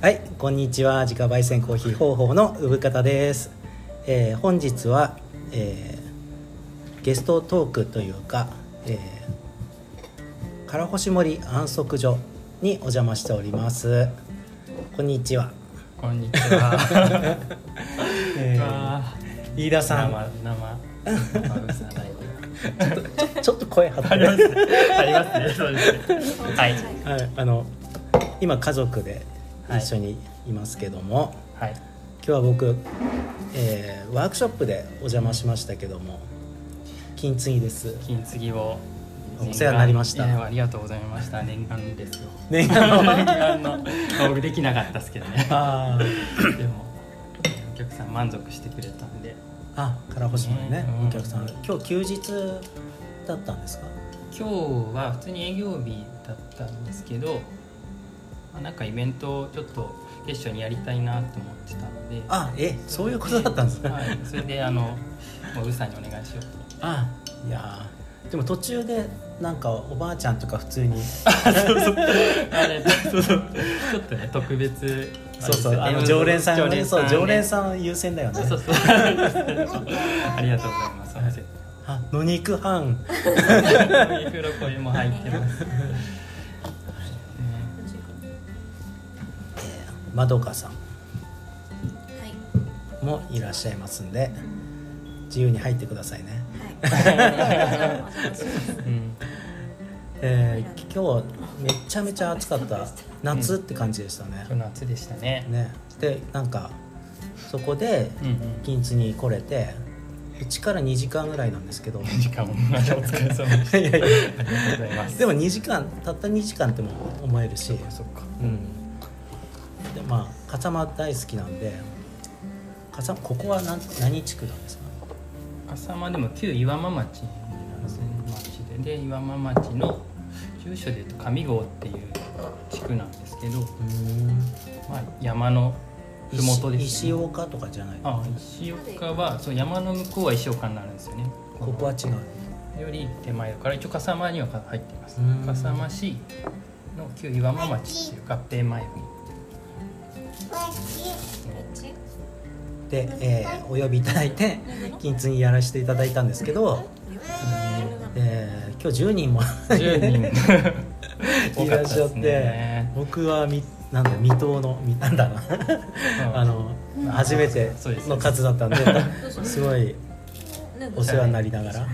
はい、こんにちは。自家焙煎コーヒー方法の産方です。えー本日は、えーゲストトークというか、えー、唐星森安息所にお邪魔しております。こんにちは。こんにちは。えーわ飯田あさん、生生生うさない。ちょっと声張ってあります。ありますね。そうですね。はい。はい、あの今家族で一緒にいますけども、はい。今日は僕、えーワークショップでお邪魔しましたけども金継ぎです金継ぎを。お世話になりましたありがとうございました。念願ですよ。念願の 念願の。僕できなかったですけどね。あーでも。お客さん満足してくれたんで。あ唐星までね、うんお客さん今日休日だったんですか？今日は普通に営業日だったんですけど。まあなんかイベントをちょっと一緒にやりたいなと思ってたので。あえそういうことだったんですね、はい、それであのもうウさんにお願いしようと。あいやー。でも途中でなんかおばあちゃんとか普通に。あれそうそう。ちょっとね特別そうそうあのれですね常連さんがね常連んさん優先だよね。そうそう ありがとうございます。あ野肉飯肉の声も入ってます、まどかさんはい。もいらっしゃいますんで自由に入ってくださいね。はい。うん。えー今日めちゃめちゃ暑かった夏って感じでしたね。今、日夏でしたね。ね。でなんかそこでうんうん。金津に来れて1から2時間ぐらいなんですけど。時間も。お疲れ様でした。いやいや。ありがとうございます。でも2時間たった2時間っても思えるし。そっか。うんでまあ笠間大好きなんで笠間ここは何何地区なんですか？笠間でも旧岩間町ですね町で。で岩間町の住所でいうと上郷っていう地区なんですけど、うん。まあ、山の麓です、石石岡とかじゃないあ石岡はそう山の向こうは石岡になるんですよね。ここは違う。より手前だから一応笠間には入っています。うん。笠間市の旧岩間町っていう合併前で、えーお呼びいただいて金津にやらせていただいたんですけど、えー今日10人も10人。いらっしゃって、ね。僕はみなんだ未踏のみなんだなあの初めての数だったんです。ごいお世話になりながら、あ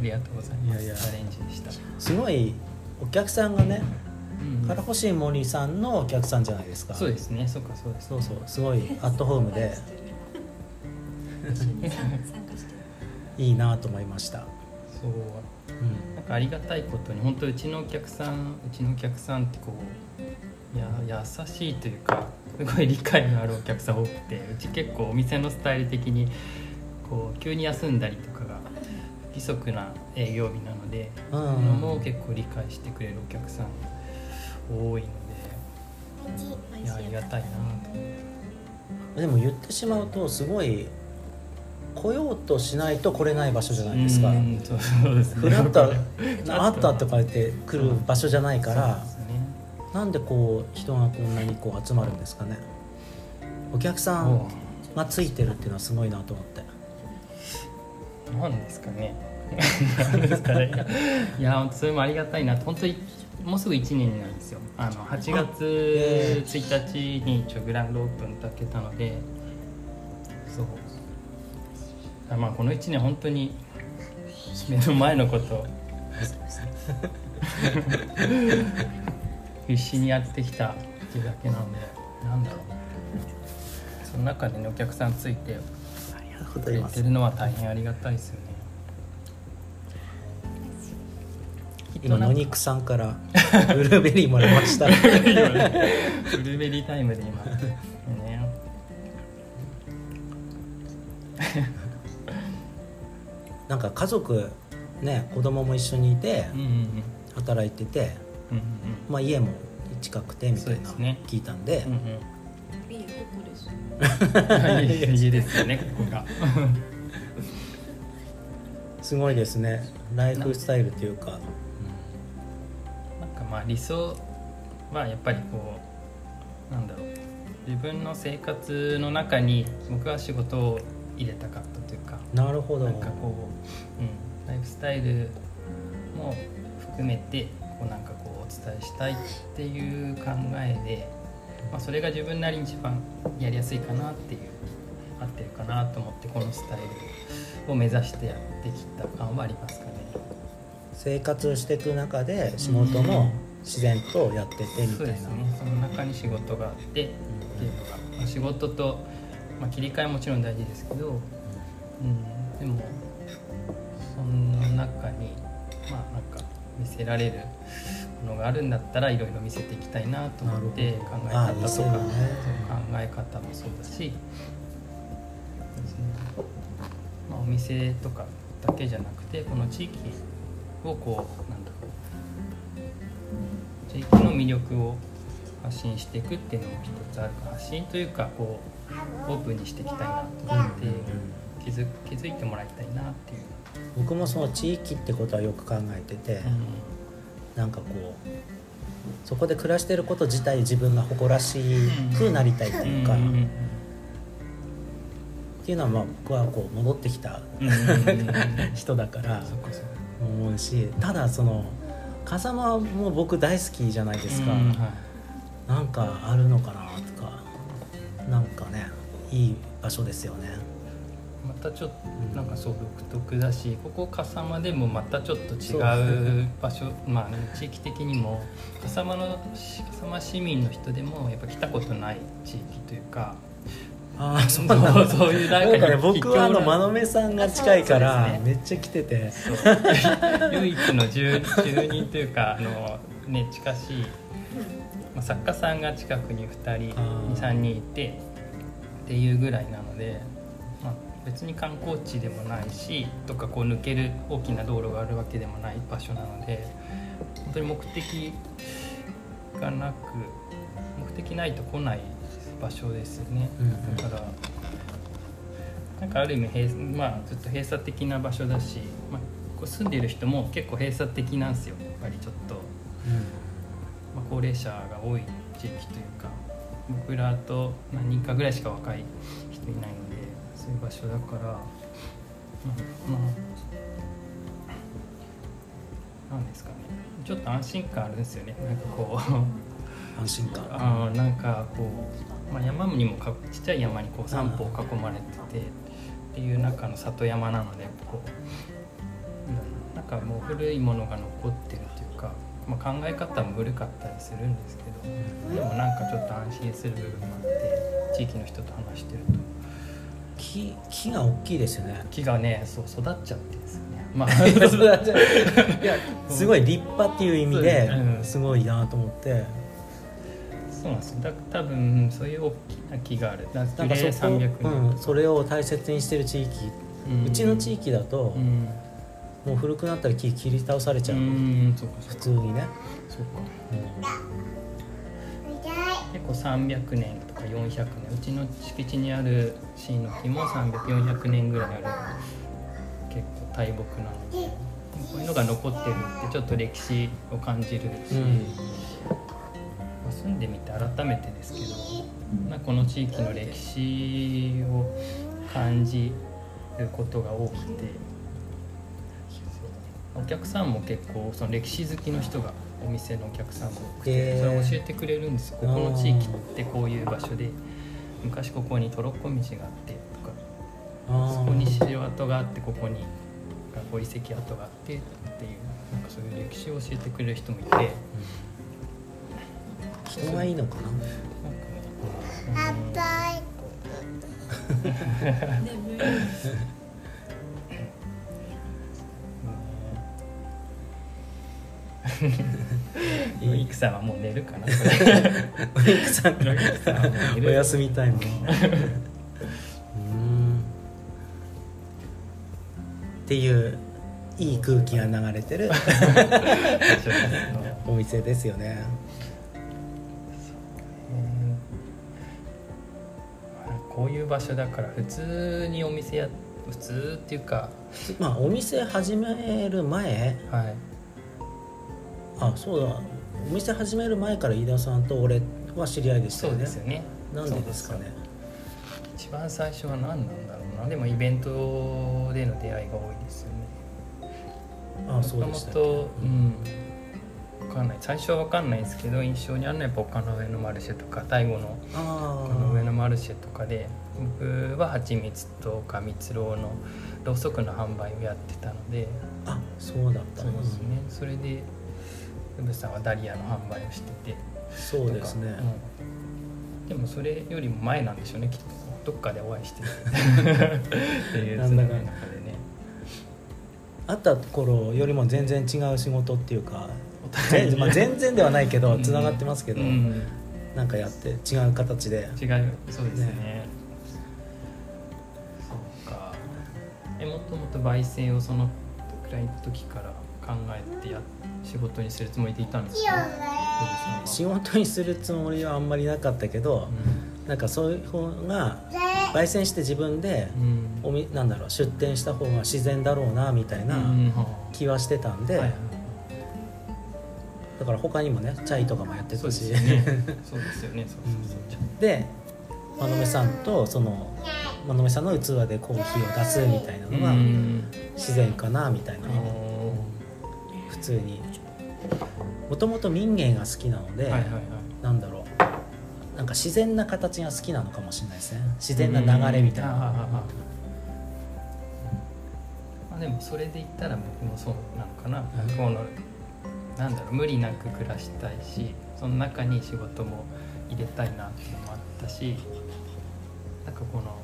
りがとうございます。いやいや。チャレンジでした、すごいお客さんがねうん唐星森さんのお客さんじゃないですか。そうですね。そうかそうですそうそう。すごいアットホームで。いいなと思いました、そう。うん。なんかありがたいことに本当うちのお客さんうちのお客さんってこういや優しいというかすごい理解のあるお客さん多くてうち結構お店のスタイル的にこう急に休んだりとかが不規則な営業日なので、うんそういうのも結構理解してくれるお客さん多いので。いやありがたいな。と思ってでも言ってしまうとすごい来ようとしないと来れない場所じゃないですか。うんそうそうですね。フラッとあったとか言って来る場所じゃないから。なんでこう人がこんなにこう集まるんですかね。お客さんがついてるっていうのはすごいなと思って。なんですかね。ですかね。いや、本当それもありがたいな。と、本当に。もうすぐ1年になるんですよ。あの8月1日に一応グランドオープンだけたので。そう。あまあ、この1年本当に。目の前のこと。必死にやってきたっていうだけなので、なんだろう。その中でね、お客さんついて。ありがとうごくざいますれてるのは大変ありがたいですよね。今野肉さんからブルーベリーもらいました。ブルーベリータイムで今。ね。なんか家族ね子供も一緒にいてうんうんうん。働いてて、うんまあ、家も近くてみたいなね。聞いたんで。うんうん。いいここですうんいいですよねここが。すごいですね。ライフスタイルっていうか、なんかまあ理想はやっぱりこうなんだろう。自分の生活の中に僕は仕事を入れたかったというかなるほど。なんかこう、うん、ライフスタイルも含めてこうなんかこうお伝えしたいっていう考えで、まあ、それが自分なりに一番やりやすいかなっていう合ってるかなと思ってこのスタイルを目指してやってきた感はありますかね。生活していく中で仕事も自然とやっててみたいな、そうですね。その中に仕事があってっていうのが、まあ、仕事と、まあ、切り替えもちろん大事ですけど、うん、でもその中にまあなんか見せられるものがあるんだったらいろいろ見せていきたいなと思って考え方とか、見せるね。考え方もそうだし、そうですね。まあ、お店とかだけじゃなくてこの地域をこうなん地域の魅力を発信していくっていうのも一つあるか発信というかこうオープンにしていきたいなと思って、気づ気づいてもらいたいなっていう。僕もその地域ってことはよく考えてて、なんかこうそこで暮らしてること自体自分が誇らしくなりたいっていうか、うんうんっていうのはまあ僕はこう戻ってきたうんうんうんうん。人だから思うしただその風間も僕大好きじゃないですか、うんはい。なんかあるのかなとか。なんかねいい場所ですよね。またちょっとなんかそう独特だしここ笠間でもまたちょっと違そうう場所まあ地域的にも笠間の笠間市民の人でもやっぱ来たことない地域というかああそうそうそういうなんかね僕はあの間真鍋さんが近いからめっちゃ来てて。唯一の住住人というかあの、ね、近しい、まあ、作家さんが近くに2人あー。23人いてっていうぐらいなので、まあ、別に観光地でもないしとかこう抜ける大きな道路があるわけでもない場所なので本当に目的がなく目的ないと来ない場所ですよね。だからなんかある意味閉まあちょっと閉鎖的な場所だし、まあ、こう住んでいる人も結構閉鎖的なんですよ。やっぱりちょっと、まあ、高齢者が多い地域というか僕らと何人かぐらいしか若い人いないのでそういう場所だから、まあまあなんですかね。ちょっと安心感あるんですよね。なんかこう。安心感。あーなんかこう、まあ、山にもかちっちゃい山にこう三方囲まれててっていう中の里山なのでこうなんかもう古いものが残ってるというか、まあ、考え方も古かったりするんですけどでもなんかちょっと安心する部分もあって地域の人と話してると。木木が大きいですよね。木がねそう育っちゃってですね。まあ すごい立派っていう意味ですごいなと思ってそうなんですよ。だ多分そういう大きな木がある。だなんかそこ、300年とか。うん、それを大切にしてる地域、うちの地域だと、うん。もう古くなったら木切り倒されちゃう、う普通にね、そうか。うん。結構300年とか400年。うちの敷地にある椎の木も300400年ぐらいある。結構大木なのでこういうのが残ってるってちょっと歴史を感じるし、うん。まあ住んでみて改めてですけどなん。かこの地域の歴史を感じることが多くてお客さんも結構その歴史好きの人がお店のお客さんも多くて、それを教えてくれるんですよここの地域ってこういう場所で昔ここにトロッコ道があってとかあそこにー城跡があってここに学校遺跡跡があってっていうなんかそういう歴史を教えてくれる人もいて人がい。い。のかな眠い。うんうんイクさんはもう寝るかなお肉さんイクさんお休みタイムうんってい。うい。い。空気が流れてるお店ですよねこういう場所だから普通にお店や普通っていうかまあお店始める前？はい。あそうだ。お店始める前から飯田さんと俺は知り合いでしたそよね。うですよね。なんでですかね？一番最初は何なんだろうな。でもイベントでの出会いが多いですよね。あそうでしたもともとうん。分かんない。最初は分かんないですけど印象にあるのはやっぱ丘の上のマルシェとか大悟のあ丘の上あのマルシェとかで僕は蜂蜜とか蜜ろうのろうそくの販売をやってたのであそうだったそうですね。それでウブさんはダリアの販売をしててそうですね。うん。でもそれよりも前なんでしょうねきっと。どっかでお会いして っていうつながりの中でね。会った頃よりも全然違う仕事っていうか全まあ、全然ではないけどうん。つながってますけど、うん。なんかやって違う形で。違うそうですね。ね。そうか。えもともと焙煎をそのくらいの時から考えてや仕事にするつもりでいたんですか？ど仕事にするつもりはあんまりなかったけど、なんかそういう方が焙煎して自分でうん。おみなんだろう出店した方が自然だろうなみたいな気はしてたんで、あはいはいだから他にもねチャイとかもやってそうたしですよね。そうですよね。で真鍋さんとその真鍋さんの器でコーヒーを出すみたいなのがうん。自然かなみたいな普通に。もともと民芸が好きなので、はいはいはい。なんだろう。なんか自然な形が好きなのかもしれないですね。自然な流れみたいな。まあでもそれで言ったら僕もそうなのかな、うん。このなんだろう無理なく暮らしたいしその中に仕事も入れたいなっていうのもあったしなんかこのこ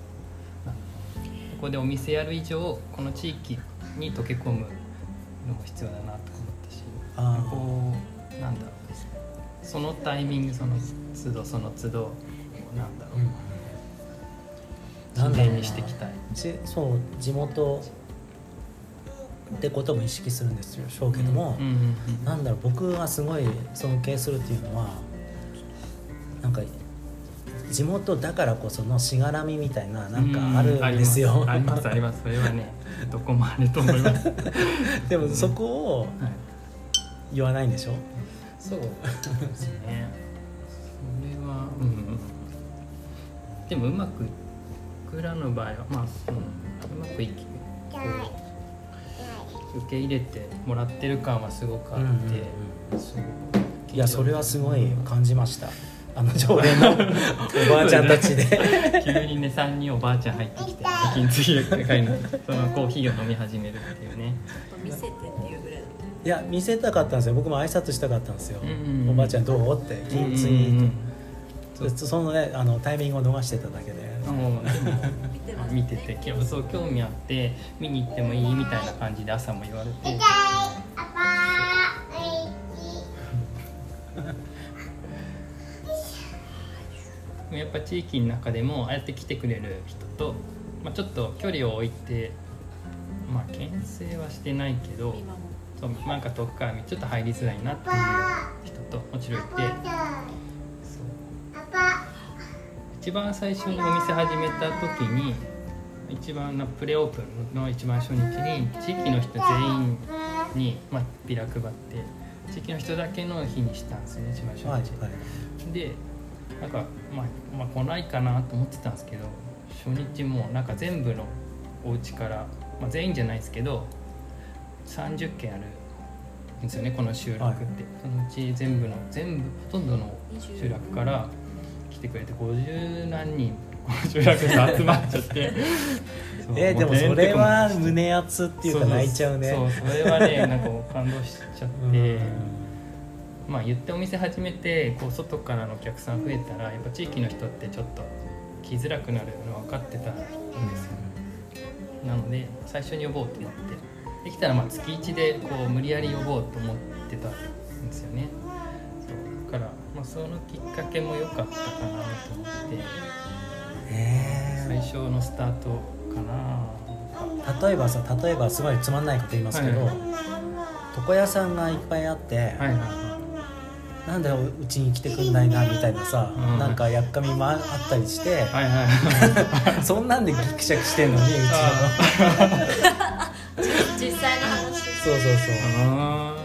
こでお店やる以上この地域に溶け込むのも必要だなと思ったしこうなんだろうそのタイミングその都度その都度なんだろう、うん。自然にしていきたい。しそう地元ってことも意識するんですよ。しょうけども、なんだろう僕がすごい尊敬するっていうのはなんか地元だからこそのしがらみみたいななんかあるんですよ、ありますありますあります。それはね どこもあると思います、はでもそこをい、言わないんでしょ？そう。ですね。それはうん。うん。でもうまく僕らの場合はまあ、うん、うまくいきこう受け入れてもらってる感はすごくあって、うんうんそういやそれはすごい感じました。あの常連のおばあちゃんたちで。急にね3人おばあちゃん入ってきて金継ぎがいのそのコーヒーを飲み始めるっていうね。見せてっていうぐらいいや見せたかったんですよ。僕も挨拶したかったんですよ、うんうんおばあちゃんどう？って金継うんうんうんぎそそのねあのタイミングを逃してただけで。もう。でもた見てます見てて今日そう興味あって見に行ってもいいみたいな感じで朝も言われて。やっぱ地域の中でもああやって来てくれる人と、まあ、ちょっと距離を置いてまあ牽制はしてないけどそうなんか遠くからちょっと入りづらいなっていう人ともちろんいてそう。一番最初にお店始めた時に一番のプレオープンの一番初日に地域の人全員に、まあ、ビラ配って地域の人だけの日にしたんですよね一番初日、はいはい。でなんか、まあ、まあ来ないかなと思ってたんですけど初日もなんか全部のお家から、まあ、全員じゃないですけど30件あるんですよねこの集落って、はい。そのうち全部の全部ほとんどの集落から来てくれて50何人集落に集まっちゃって。えーでもそれは胸熱っていうか泣いちゃうね。そうそれはねなんかもう感動しちゃって。うん。まあ言ってお店始めてこう外からのお客さん増えたらやっぱ地域の人ってちょっと来づらくなるの分かってたんですよ。なので最初に呼ぼうと思って。できたらまあ月1でこう無理やり呼ぼうと思ってたんですよね。そう。だから、まあ、そのきっかけも良かったかなと思ってえ最初のスタートかな。ー例えばさ例えばすごいつまんないこと言いますけど、はい。床屋さんがいっぱいあって、はいはいはなんでうちに来てくんないなみたいなさ、うん。なんかやっかみもあったりして、いはいはい そんなんでギクシャクしてんのにうちの。実際の話です。そうそうそう。あなんだー。そう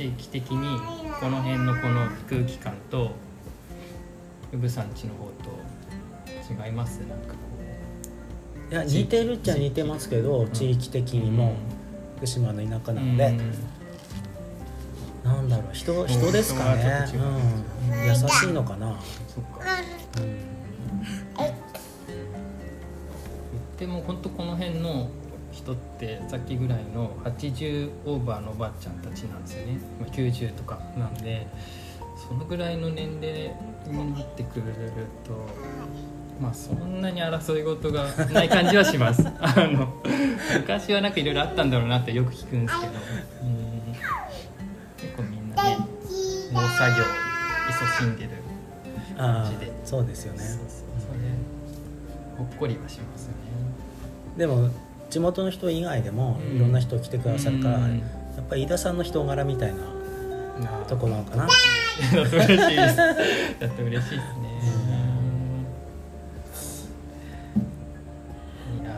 地域的にこの辺のこの空気感とウブさんちの方と違います？なんかこいや似てるっちゃ似てますけど地域。的うにも福島の田舎なので、うん。なんだろう人人ですかね。うん、優しいのかな、そっか。うん。でも本当この辺の人ってさっきぐらいの80オーバーのおばあちゃんたちなんですよね。まあ90とかなんでそのぐらいの年齢になってくれるとまあそんなに争い事がない感じはします。あの昔はなんかいろいろあったんだろうなってよく聞くんですけど。うん。結構みんなね農作業勤しんでるあ感じで。あそうですよね。ほっこりはしますよね。でも地元の人以外でもうん。いろんな人来てくださるから、うん。やっぱり飯田さんの人柄みたいなとこなのかな。だと嬉しいです。だと嬉しいですね。いや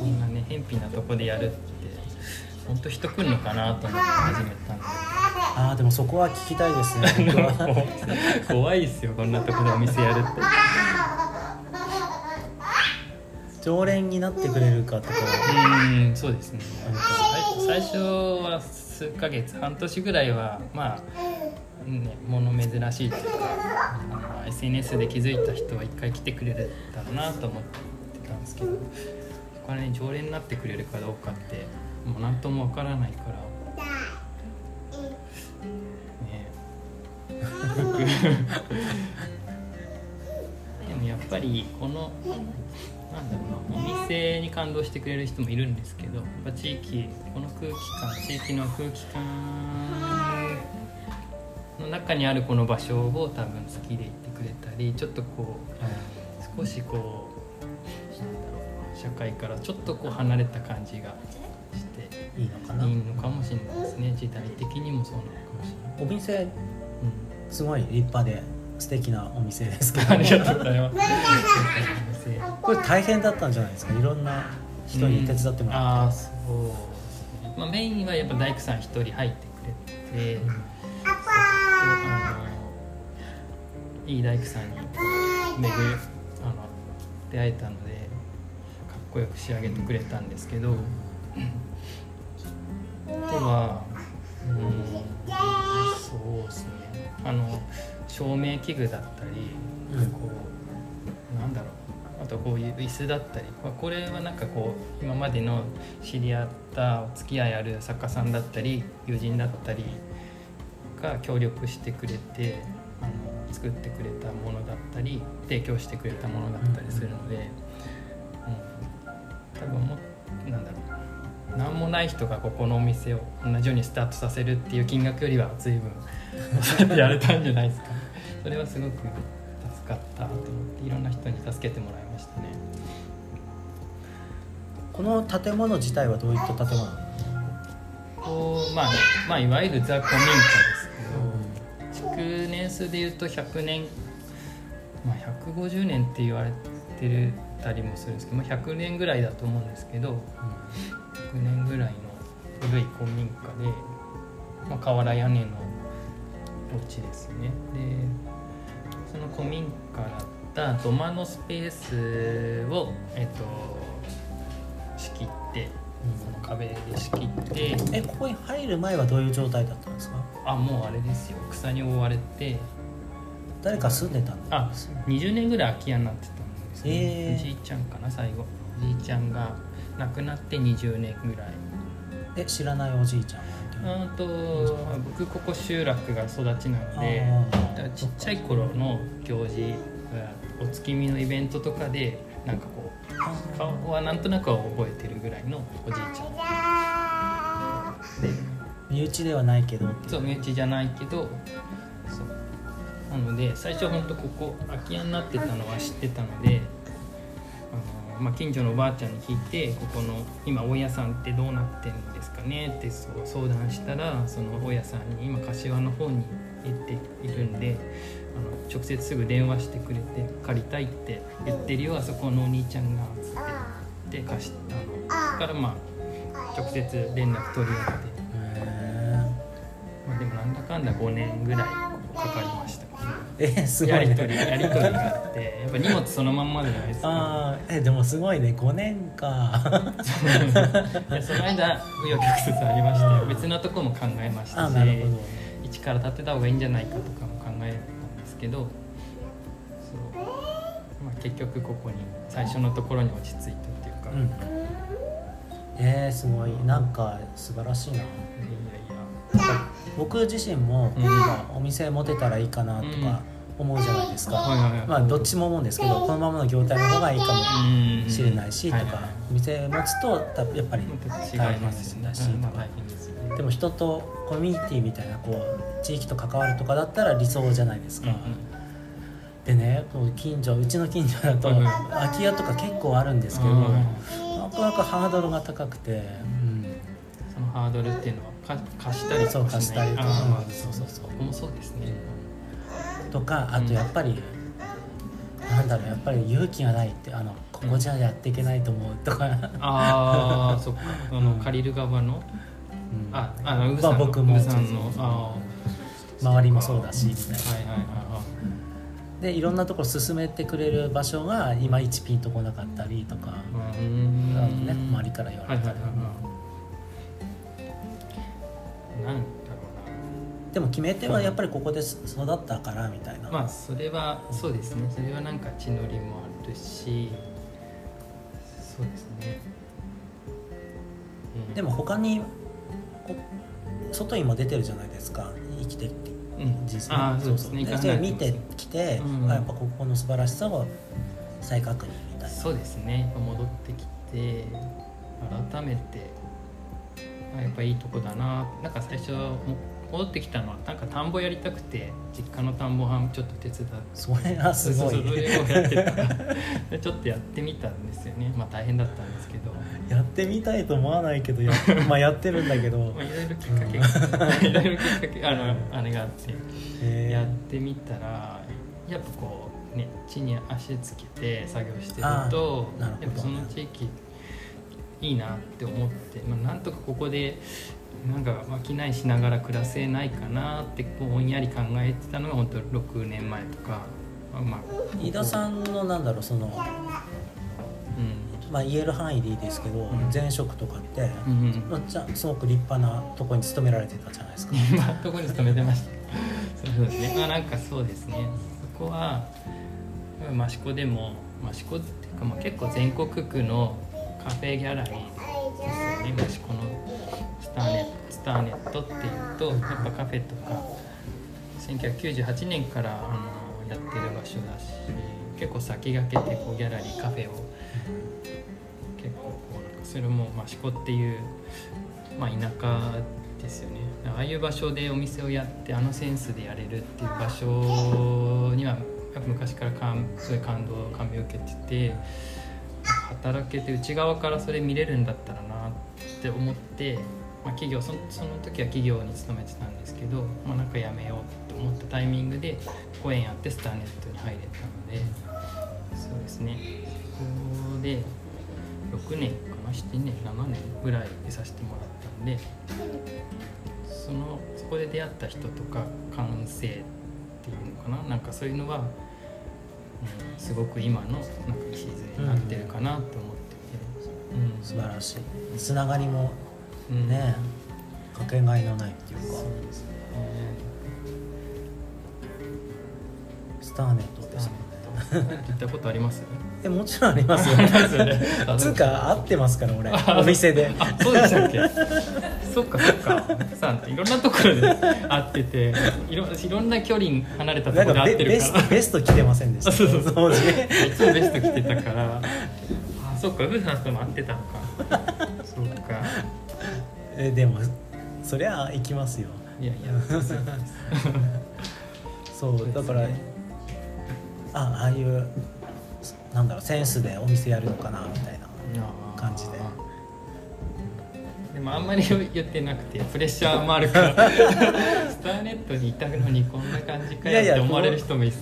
こんなね偏僻なとこでやるって本当人来るのかなと思って始めたんで。ああでもそこは聞きたいですね 怖いですよこんなとこでお店やるって。常連になってくれるかとかうんそうですね最最初は数ヶ月半年ぐらいはまあね物珍しいというかあの SNS で気づいた人は一回来てくれるだろうなと思ってたんですけどこれね常連になってくれるかどうかってもう何ともわからないから。ね。僕 でもやっぱりこのなんだろうなお店に感動してくれる人もいるんですけどやっぱ地域この空気感地域の空気感の中にあるこの場所を多分好きでいてくれたりちょっとこう少しこう社会からちょっとこう離れた感じがしていいのかな？いいのかもしれないですね時代的にもそうなのかもしれない。お店うんすごい立派で素敵なお店ですけど ありがとうございます。これ大変だったんじゃないですか？いろんな人に手伝ってもらああって、そうですね、まあ、メインはやっぱ大工さん一人入ってくれて、いい大工さんに巡るあの出会えたのでかっこよく仕上げてくれたんですけど、あとはうんそうですね。あの照明器具だったり、うん。こうなんだろう。あとこういう椅子だったり、まあ、これはなんかこう今までの知り合ったお付き合いある作家さんだったり友人だったりが協力してくれてあの作ってくれたものだったり提供してくれたものだったりするので、うん、多分もなんだろう。何もない人がここのお店を同じようにスタートさせるっていう金額よりは随分抑えてやれたんじゃないですかそれはすごくかったと思っていろんな人に助けてもらいましたね。この建物自体はどういった建物？なのこう、まあ、まあいわゆるザ・古民家ですけど築年数でいうと100年、まあ、150年って言われてるたりもするんですけど、まあ、100年ぐらいだと思うんですけど100年ぐらいの古い古民家で、まあ、瓦屋根のお家ですね。でその古民家だった土間のスペースを、えっと、仕切ってその壁で仕切って。えここに入る前はどういう状態だったんですか？あもうあれですよ。草に覆われて。誰か住んでたんだ？あ20年ぐらい空き家になってたんですね、へーおじいちゃんかな最後。おじいちゃんが亡くなって20年ぐらい。え知らないおじいちゃんは？あと僕ここ集落が育ちなのでちっちゃい頃の行事お月見のイベントとかでなんかこう顔はなんとなくは覚えてるぐらいのおじいちゃん。で身内ではないけどそう身内じゃないけどそう。なので最初本当ここ空き家になってたのは知ってたのでまあ、近所のおばあちゃんに聞いてここの今大家さんってどうなってるんですかね？ってそう相談したらその大家さんに今柏の方に行っているんであの直接すぐ電話してくれて借りたいって言ってるよあそこのお兄ちゃんが。つってで貸したのだからまあ直接連絡取り合って、へまあ、でもなんだかんだ5年ぐらいかかりましたええすごいやり取りねやり取りがあってやっぱ荷物そのまんまじゃないですか。ああえでもすごいね。5年か。いやその間紆余曲折ありまして別のとこも考えましたし一から立てた方がいいんじゃないかとかも考えたんですけどそう、まあ、結局ここに最初のところに落ち着いたっていうか、うん。えー、すごい。なんか素晴らしいな。いやい僕自身もうん。今お店持てたらいいかなとか思うじゃないですか、まあどっちも思うんですけどこのままの業態の方がいいかもやしれないしとかお店持つとたやっぱり大変だしまあ大変でも人とコミュニティみたいなこう地域と関わるとかだったら理想じゃないですか、でねこう近所うちの近所だとうん。空き家とか結構あるんですけど、うん。なかなかハードルが高くて、うん、そのハードルっていうのはか貸したりそう貸したりとか。そうそうそう。ここもそうですね、とかあとやっぱり、なんだろうやっぱり勇気がないってあのここじゃやっていけないと思うとか、ああそっか。あのうん借りる側のうん。ああのウグさんの、まあ僕もさんのあ周りもそうだしみたいな。はいはいはいでいろんなところ進めてくれる場所がいまいちピンとこなかったりとか、ね、周りから言われたり、はいはいはいはいなんだろでも決め手はやっぱりここで育ったからみたいな、うなまあそれはそうですね。それはなんか血のりもあるし。そうですね、うん。でも他にこ外にも出てるじゃないですか。生きてきて。うん。実際あーそうですね。それ見てきて、うん。あやっぱここの素晴らしさを再確認みたいな。そうですね。戻ってきて改めてあやっぱいいとこだな。なんか最初も戻ってきたのはなんか田んぼやりたくて実家の田んぼはちょっと手伝って。それはすごいそれをやってた。でちょっとやってみたんですよね。まあ大変だったんですけど、やってみたいと思わないけどや まあやってるんだけど。まあ、いろいろきっかけが。いろいろきっかけあのあれがあって。やってみたらやっぱこうね地に足つけて作業してるとやっぱその地域いいなって思って、まあ、なんとかここでなんか商いしながら暮らせないかなってこうぼんやり考えてたのが本当6年前とかまあまあ飯田さんのなんだろうその、うん。まあ、言える範囲でいいですけど、ん。前職とかって、うんうんまあ、じゃあすごく立派なところに勤められてたじゃないですか。今どこに勤めてました。そうですね。まあなんかそうですね。そこは益子でも益子っていうか、まあ、結構全国区のカフェギャラリー。ですよね益子のスターネスターネットっていうとやっぱカフェとか1998年からあのやってる場所だし結構先駆けてこうギャラリーカフェを結構こうなんかそれも益子っていう、まあ、田舎ですよね。ああいう場所でお店をやってあのセンスでやれるっていう場所には昔から感すごい感動感銘を受けてて働けて内側からそれ見れるんだったらなって思って、まあ、企業その時は企業に勤めてたんですけど、まあ、なんかやめようと思ったタイミングで公演やってスターネットに入れたのでそうですね。そこで6年かな？7年7年ぐらいでさせてもらったんでそのそこで出会った人とか感性っていうのかな？なんかそういうのは、すごく今のなんか礎になってるかなと思ってて、うん。素晴らしい。つながりもうん。ね、かけがえのないっていうか。そうですね。スターネットですもん。ね行ったことあります？えもちろんありますよ。ね。あつうか会ってますから俺。あお店で。あそうでしたっけ？そっかそっか。さんいろんなところで会ってていろいろんな距離離れたところで会ってるから。ストベスト着てませんでした。あそうそう。そういつもベスト着てたから。あそっかウーさんとも会ってたのか。そっか。えでもそりゃ行きますよ。いやいや そうですそうだからあああいうなんだろうセンスでお店やるのかなみたいな感じで。でもあんまり言ってなくてプレッシャーもあるから スターネットにいたのにこんな感じかよって思われる人もいい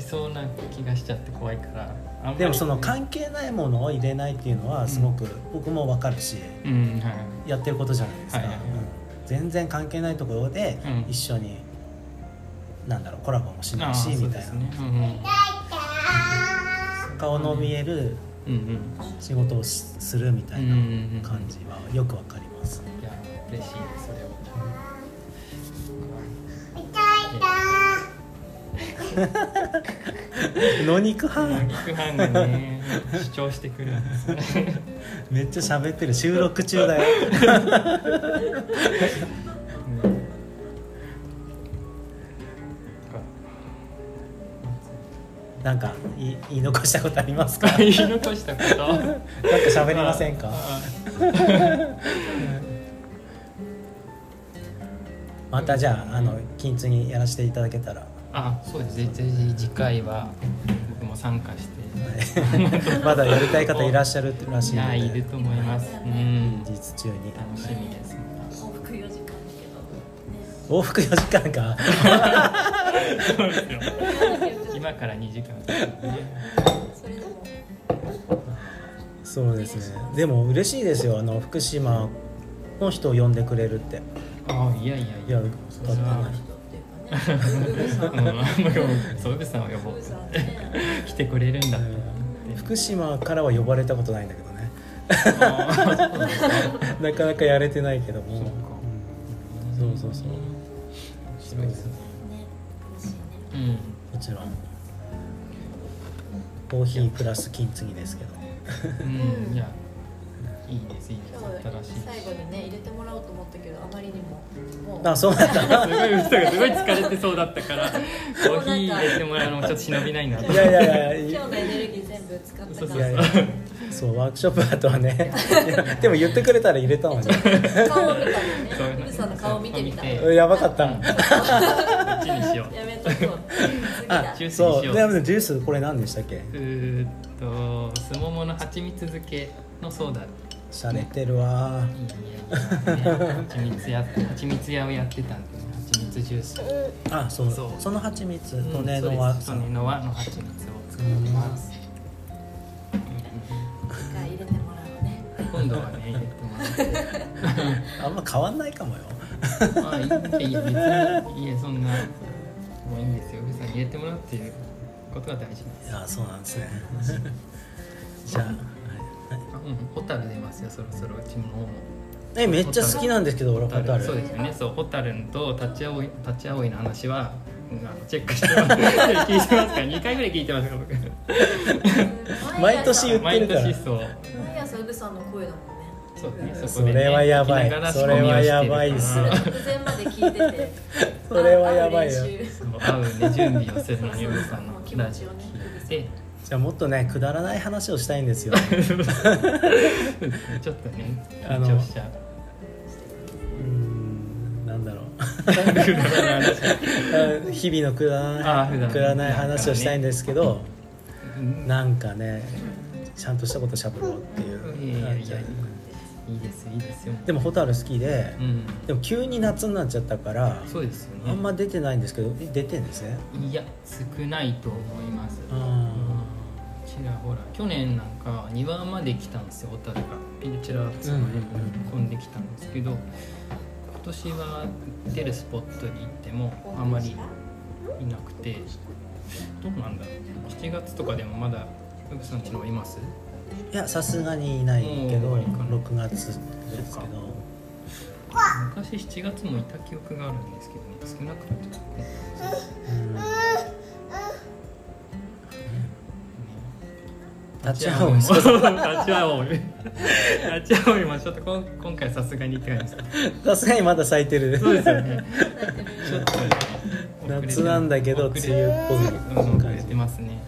そうな気がしちゃって怖いから。でもその関係ないものを入れないっていうのはすごく僕も分かるし、うんはいやってることじゃないですか、はいはいはい。うん。全然関係ないところでうん。一緒に、なんだろうコラボもしないしみたいな顔の見える仕事をしするみたいな感じはよくわかります、いや嬉しいですそれは。野肉派？肉ファンがね主張してくるんですね。めっちゃ喋ってる。収録中だよ なんか言い言い残したことありますか？なんか言い残したこと？喋りませんか？あ またじゃああの金継ぎやらせていただけたら。あそうですぜぜひ次回は僕も参加して。まだやりたい方いらっしゃるらしいいやいるのでと思いますうん実中に。楽しみです。往復4時間だけど。ね。往復4時間か そうですよ。今から2時間そうですね。でも嬉しいですよ。あの福島の人を呼んでくれるって。あいやいやいいやいうかねウブさん。うん。そうブさんを呼ぼう 来てくれるんだって。福島からは呼ばれたことないんだけどね。なかなかやれてないけども。そうそうそうそう。面白いですねもちろん。コーヒープラス金継ぎですけど。うん。いやいいですいいです。今日新しい最後にね入れてもらおうと思ったけどあまりにももうあそうなんだ。すごい嘘がすごい疲れてそうだったから。コーヒー入れてもらうのもちょっと忍びないなといやいやいや今日のエネルギー全部使ったかそうそういやいらやそうワークショップ後はね。い やでも言ってくれたら入れたのに顔を見たりねウブさんの顔を見てみたややばかった。こっちにしようめとこう。次あだジュースにそうしよう。でもジュースこれ何でしたっけ？えーっとすももの蜂蜜漬けのソーダしゃれてるわ。いいね。蜂蜜や蜂蜜屋をやってたんでね。蜂蜜ジュース。あそう。そう。その蜂蜜うんとねのはそうです。利根の輪の蜂蜜を使ってます。一回入れてもらおうね。今度はね入れてもらって。あんま変わんないかもよ。まあいいいや別にいやそんなもういいんですよ。上さんに入れてもらうっていうことが大事です。いやそうなんですね。じゃあはいうん。ホタル出ますよそろそろうちの方も。えめっちゃ好きなんですけど俺ホタル。そうですよね。そうホタルとタッチアオイタッチアオイの話はうんあのチェックしてます。聞いてますか？ら2回ぐらい聞いてますから僕毎年言って毎るから。年そう。毎朝ウブさんの声だもんねそう。ねそそこで、ね、れはやばい聞きながらそれはやばい。っす仕込みをしてる直前まで聞いててそれはやばいよ。会う練習。からそう会うね準備をするのにウブさんの。気持ちをね聞いてじゃあもっとねくだらない話をしたいんですよ。ちょっとねあの緊張しちゃう。うーんなんだろう。日々のくだくだらない話をしたいんですけどうん。なんかねちゃんとしたことしゃべろうっていう。感じでいいですいいですよ。でもホタル好きでうん。でも急に夏になっちゃったからそうですよね。あんま出てないんですけど出てんですね？いや少ないと思います。あちらほら去年なんか庭まで来たんですよホタルが。ピンチラーツまで飛んできたんですけど今年は出るスポットに行ってもあまりいなくて。どうなんだろう。7月とかでもまだウブさんちのはいます？いやさすがにいないけどうんいいかな。6月ですけど。昔7月もいた記憶があるんですけどね少なくなってたねうん立ち会会う立ち会おう立ち会おうもちょっとこん今回さすがにって感じです。さすがにまだ咲いてる。そうですよね。ちょっとね夏なんだけど梅雨っぽいうん遅れてますね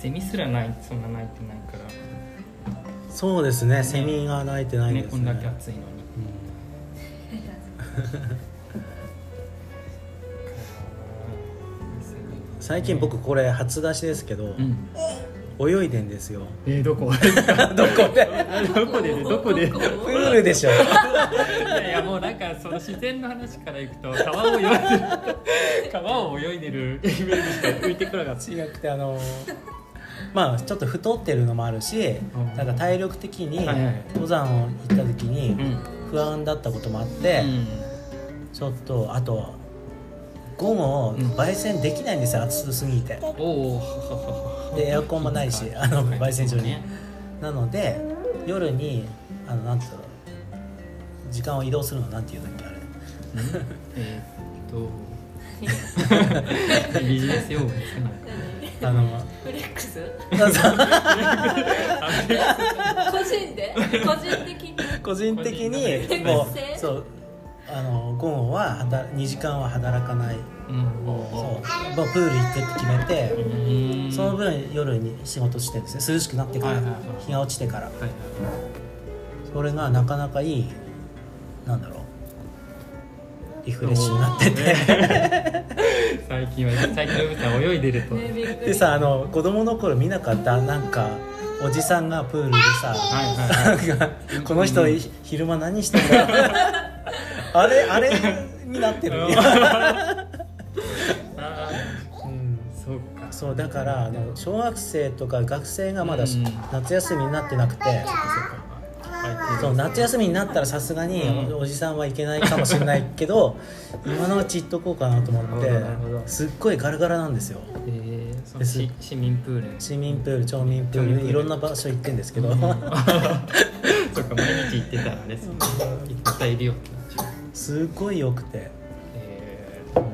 セミすらないそんな鳴いてないから。そうですね。セミが鳴いてないですね。ねこんだけ暑いのに。最近僕これ初出しですけど、うん泳いでんですよ。えー、どこ？どこで？どこで？ねどこで？プールでしょ。いやいやもうなんかその自然の話からいくと川を泳いでる 川を泳いでるイメージしか浮いてこなかった。違くてあのまあちょっと太ってるのもあるしうん。なんか体力的に登山を行った時うにん。不安だったこともあって、うん。ちょっとあと午後うん。焙煎できないんですよ暑すぎて。おおでエアコンもないしあの焙煎所に。ね。なので夜にあのなんつうの時間を移動するのなんていうんだっけあれ。えーっと。ビジネス用語ですかあのフレックス？個人で？個人的に？個人的にもうそうあの午後は働2時間は働かない。うん。そう。もうプール行くって決めてうん。その分夜に仕事してるんですね。涼しくなってからはいはいはい。日が落ちてから。はいはいそれがなかなかいいなんだろう。リフレッシュになってて。最近は最近の海さん泳いでると、でさあの子供の頃見なかったなんかおじさんがプールでさはいはいはい。この人い昼間何してんだあれあれになってる。そうか。そうだからあの小学生とか学生がまだうん。夏休みになってなくて。そう夏休みになったらさすがにうん。おおじさんはいけないかもしれないけど今のうち行っとこうかなと思ってすっごいガラガラなんですよ。えー、そのですし市民プール。市民プール町民プールいろんな場所行ってんですけど、うん。そっか毎日行ってたらねいっぱいいるよすっごい良くて、えうんー、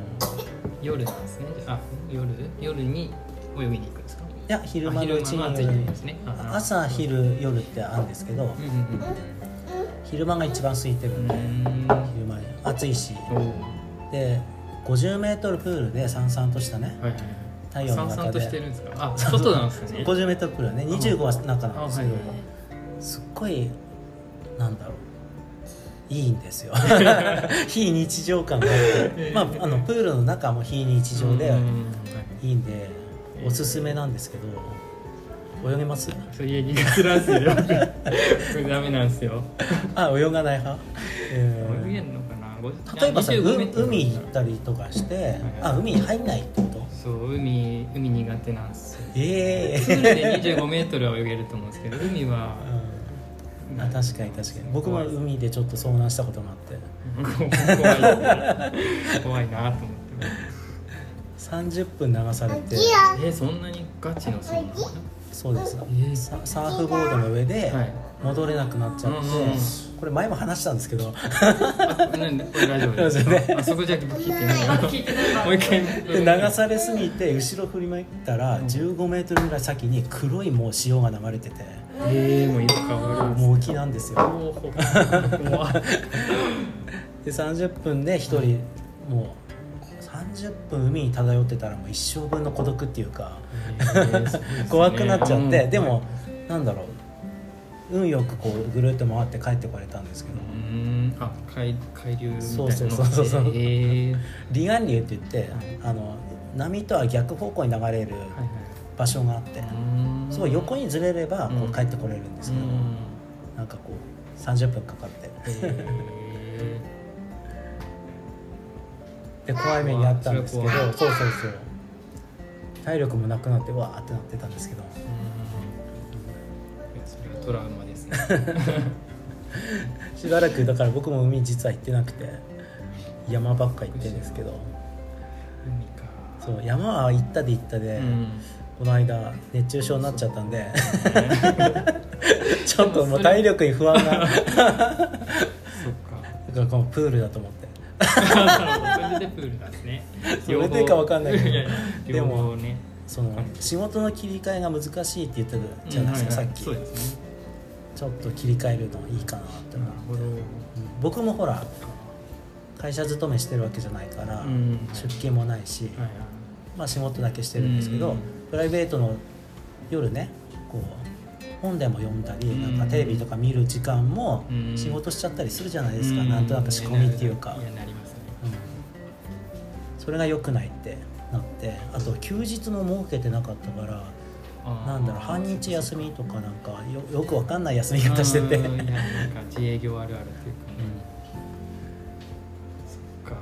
夜なんですね。あ夜？夜に泳ぎに行くんですか？いや昼間のうちに。ですね。あ朝昼夜ってあるんですけどうんうん昼間が一番空いてるんで、うん。昼間に。暑いし。う。んおーで 50m プールでさんさんとしたねはいはい太陽の中で。あ外なんですね。50m プールはね25は中なんですけど、すっごいなんだろういいんですよ。非日常感があって、まあ、あのプールの中も非日常でいいいんでおすすめなんですけど泳げます？それ苦手なんですよ僕僕ダメなんですよあ泳がない派、えー泳げんのかなご例えばさう25メートル海行ったりとかしてあ海に入んないってことそう海海苦手なんですよええプールで25メートルは泳げると思うんですけど海はうんあ確かに確かに。僕も海でちょっと遭難したことがあって。怖い。怖いなと思って。30分流されて。えー、そんなにガチのそうなの？かそうです。ー。ササーフボードの上で戻れなくなっちゃって、うんうんうん。これ前も話したんですけど。あなんであそこじゃ聞いてないまだ聞いてない。わもう一回。で流されすぎて後ろ振り向いたら15メートルぐらい先に黒いもう潮が流れててえー、もう色変わるもう沖なんですよ で30分で1人もう30分海に漂ってたらもう一生分の孤独っていうかえーね。怖くなっちゃって、うん。でもなんだろう。運よくこうぐるっと回って帰ってこれたんですけど、あ海海流みたいなのそうそうそうそうそう。えー、離岸流って言ってあの波とは逆方向に流れるはいはい場所があって、すごい横にずれればこう帰ってこれるんですけど、うん。なんかこう30分かかって。えで怖い目にあったんですけどそうそうそう。体力もなくなってわーってなってたんですけど。トラウマですね。しばらくだから僕も海実は行ってなくて山ばっか行ってるんですけど。そう山は行ったで行ったで、うんこの間熱中症になっちゃったんで。ちょっともう体力に不安が。だそっか。からこのプールだと思って。それでプールなんですね。それでかわかんないけど。ややでもね。その仕事の切り替えが難しいって言ってたじゃないですか、うんはいはい。さっき。ね。ちょっと切り替えるのいいかなって思うなるほど。うん。僕もほら会社勤めしてるわけじゃないから、うん。出勤もないし、はいはい。まあ、仕事だけしてるんですけど、うんプライベートの夜ねこう本でも読んだり、うん。なんかテレビとか見る時間もうん。仕事しちゃったりするじゃないですか、うん。なんとなく仕込みっていうか、それが良くないってなってあと休日も設けてなかったからなんだろう半日休みとかなんかよよくわかんない休み方してて、なんか自営業あるあるっていうかね、そっか。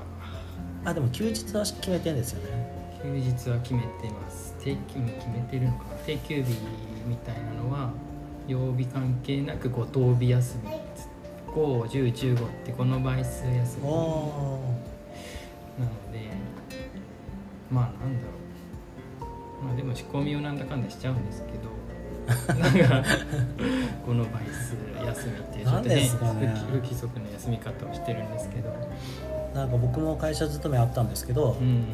あでも休日は決めてんですよね休日は決めてます。定休日決めてるのかな？定休日みたいなのは曜日関係なく5等日休み。51015ってこの倍数休み。なのおでまあなんだろう。まあでも仕込みをなんだかんだしちゃうんですけど なんかこの倍数休みってちょっとねね。不不規則な休み方をしてるんですけど。ーなんか僕も会社勤めあったんですけど、うん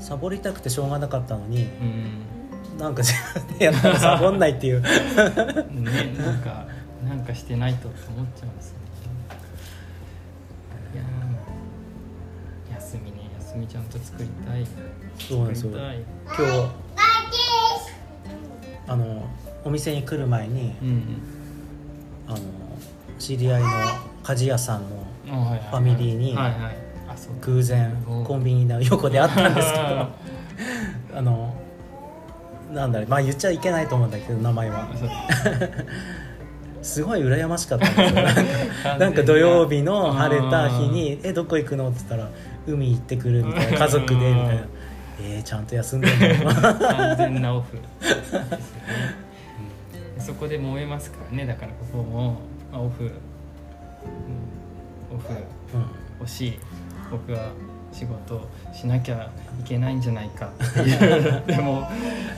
サボりたくてしょうがなかったのにうん。なんか自分でやったらサボんないっていう。ねなんかなんかしてないとって思っちゃうんですよね。いやー休みね休みちゃんと作りたい。そうなんですよ。今日あのお店に来る前にうん。あの知り合いの鍛冶屋さんのファミリーにはいはい。あそう偶然おコンビニの横で会ったんですけど。あのなんだろうまあ言っちゃいけないと思うんだけど名前は。すごい羨ましかったんですよ。なんか 土曜日の晴れた日に「えどこ行くの?」って言ったら「海行ってくる」みたいな家族でみたいな「えー、ちゃんと休んでんの?」完全なオフ。うん。そこで燃えますからね。だからここも、まあ、オフ、うん、オフ。うん。欲しい僕は仕事しなきゃいけないんじゃないか。っていうでも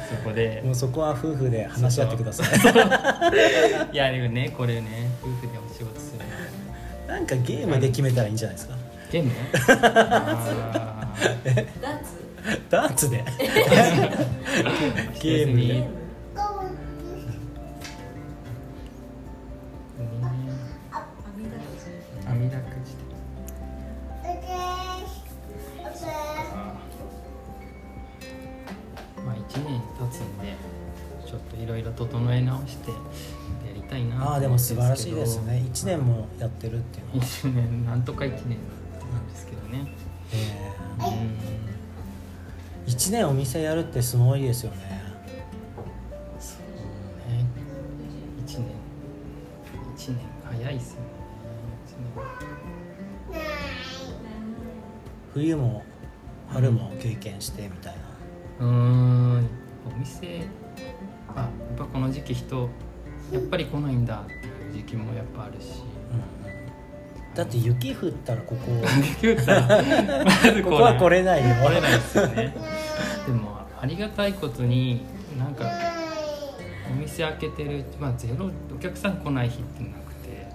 そこで。もうそこは夫婦で話し合ってください。いやでもねこれね夫婦でお仕事する。なんかゲームで決めたらいいんじゃないですか？ゲームダーツ。ダーツで。ゲームで整え直してやりたいなとああでも素晴らしいですね。1年ももやってるっていうのは、1年なんとか1年なんですけどね。え。うん。ー、1年お店やるってすごいですよね。そうね。1年1年早いっすよね。冬も春も経験してみたいな、うーん。お店あやっぱこの時期人やっぱり来ないんだっていう時期もやっぱあるし。うんだって雪降ったらここ 言ったらここは来れないよ。来れないですよね。でもありがたいことになんかお店開けてるまあゼロお客さん来ない日ってなくて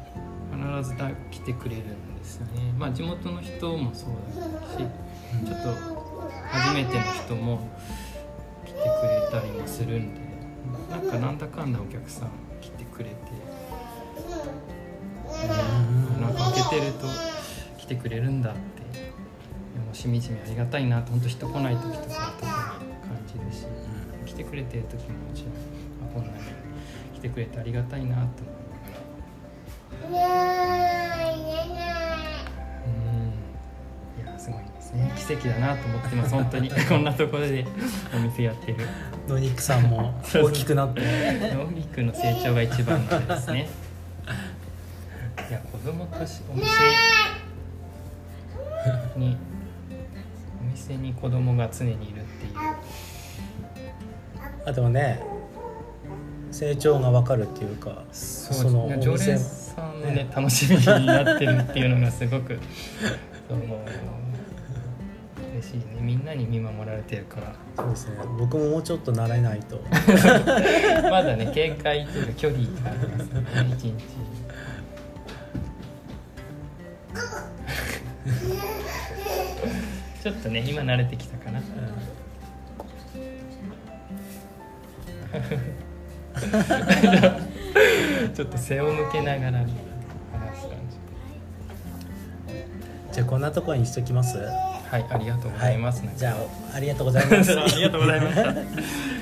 必ずだ来てくれるんですよね。まあ地元の人もそうだしちょっと初めての人も来てくれたりもするんでなんかなんだかんだお客さん来てくれて。うんなんか開けてると来てくれるんだって。でもしみじみありがたいなと本当人来ない時とか特に感じるし。来てくれてる時ももちろん。あこんなに来てくれてありがたいなと思って。ね奇跡だなと思ってます本当に。こんなところでお店やってる。野肉さんも大きくなって。ノビクの成長が一番のですね。いや子供としお店にお店に子供が常にいるっていう。あでもね成長が分かるっていうかそのお常店連さんのね楽しみになってるっていうのがすごくその嬉しいね。みんなに見守られてるから。そうですね。僕ももうちょっと慣れないと。まだね警戒というか距離がありますよね一日。ちょっとね今慣れてきたかな。ちょっと背を向けながら話す感じ。ゃあこんなところにしときます？じはいありがとうございます、じゃあありがとうございます。ありがとうございました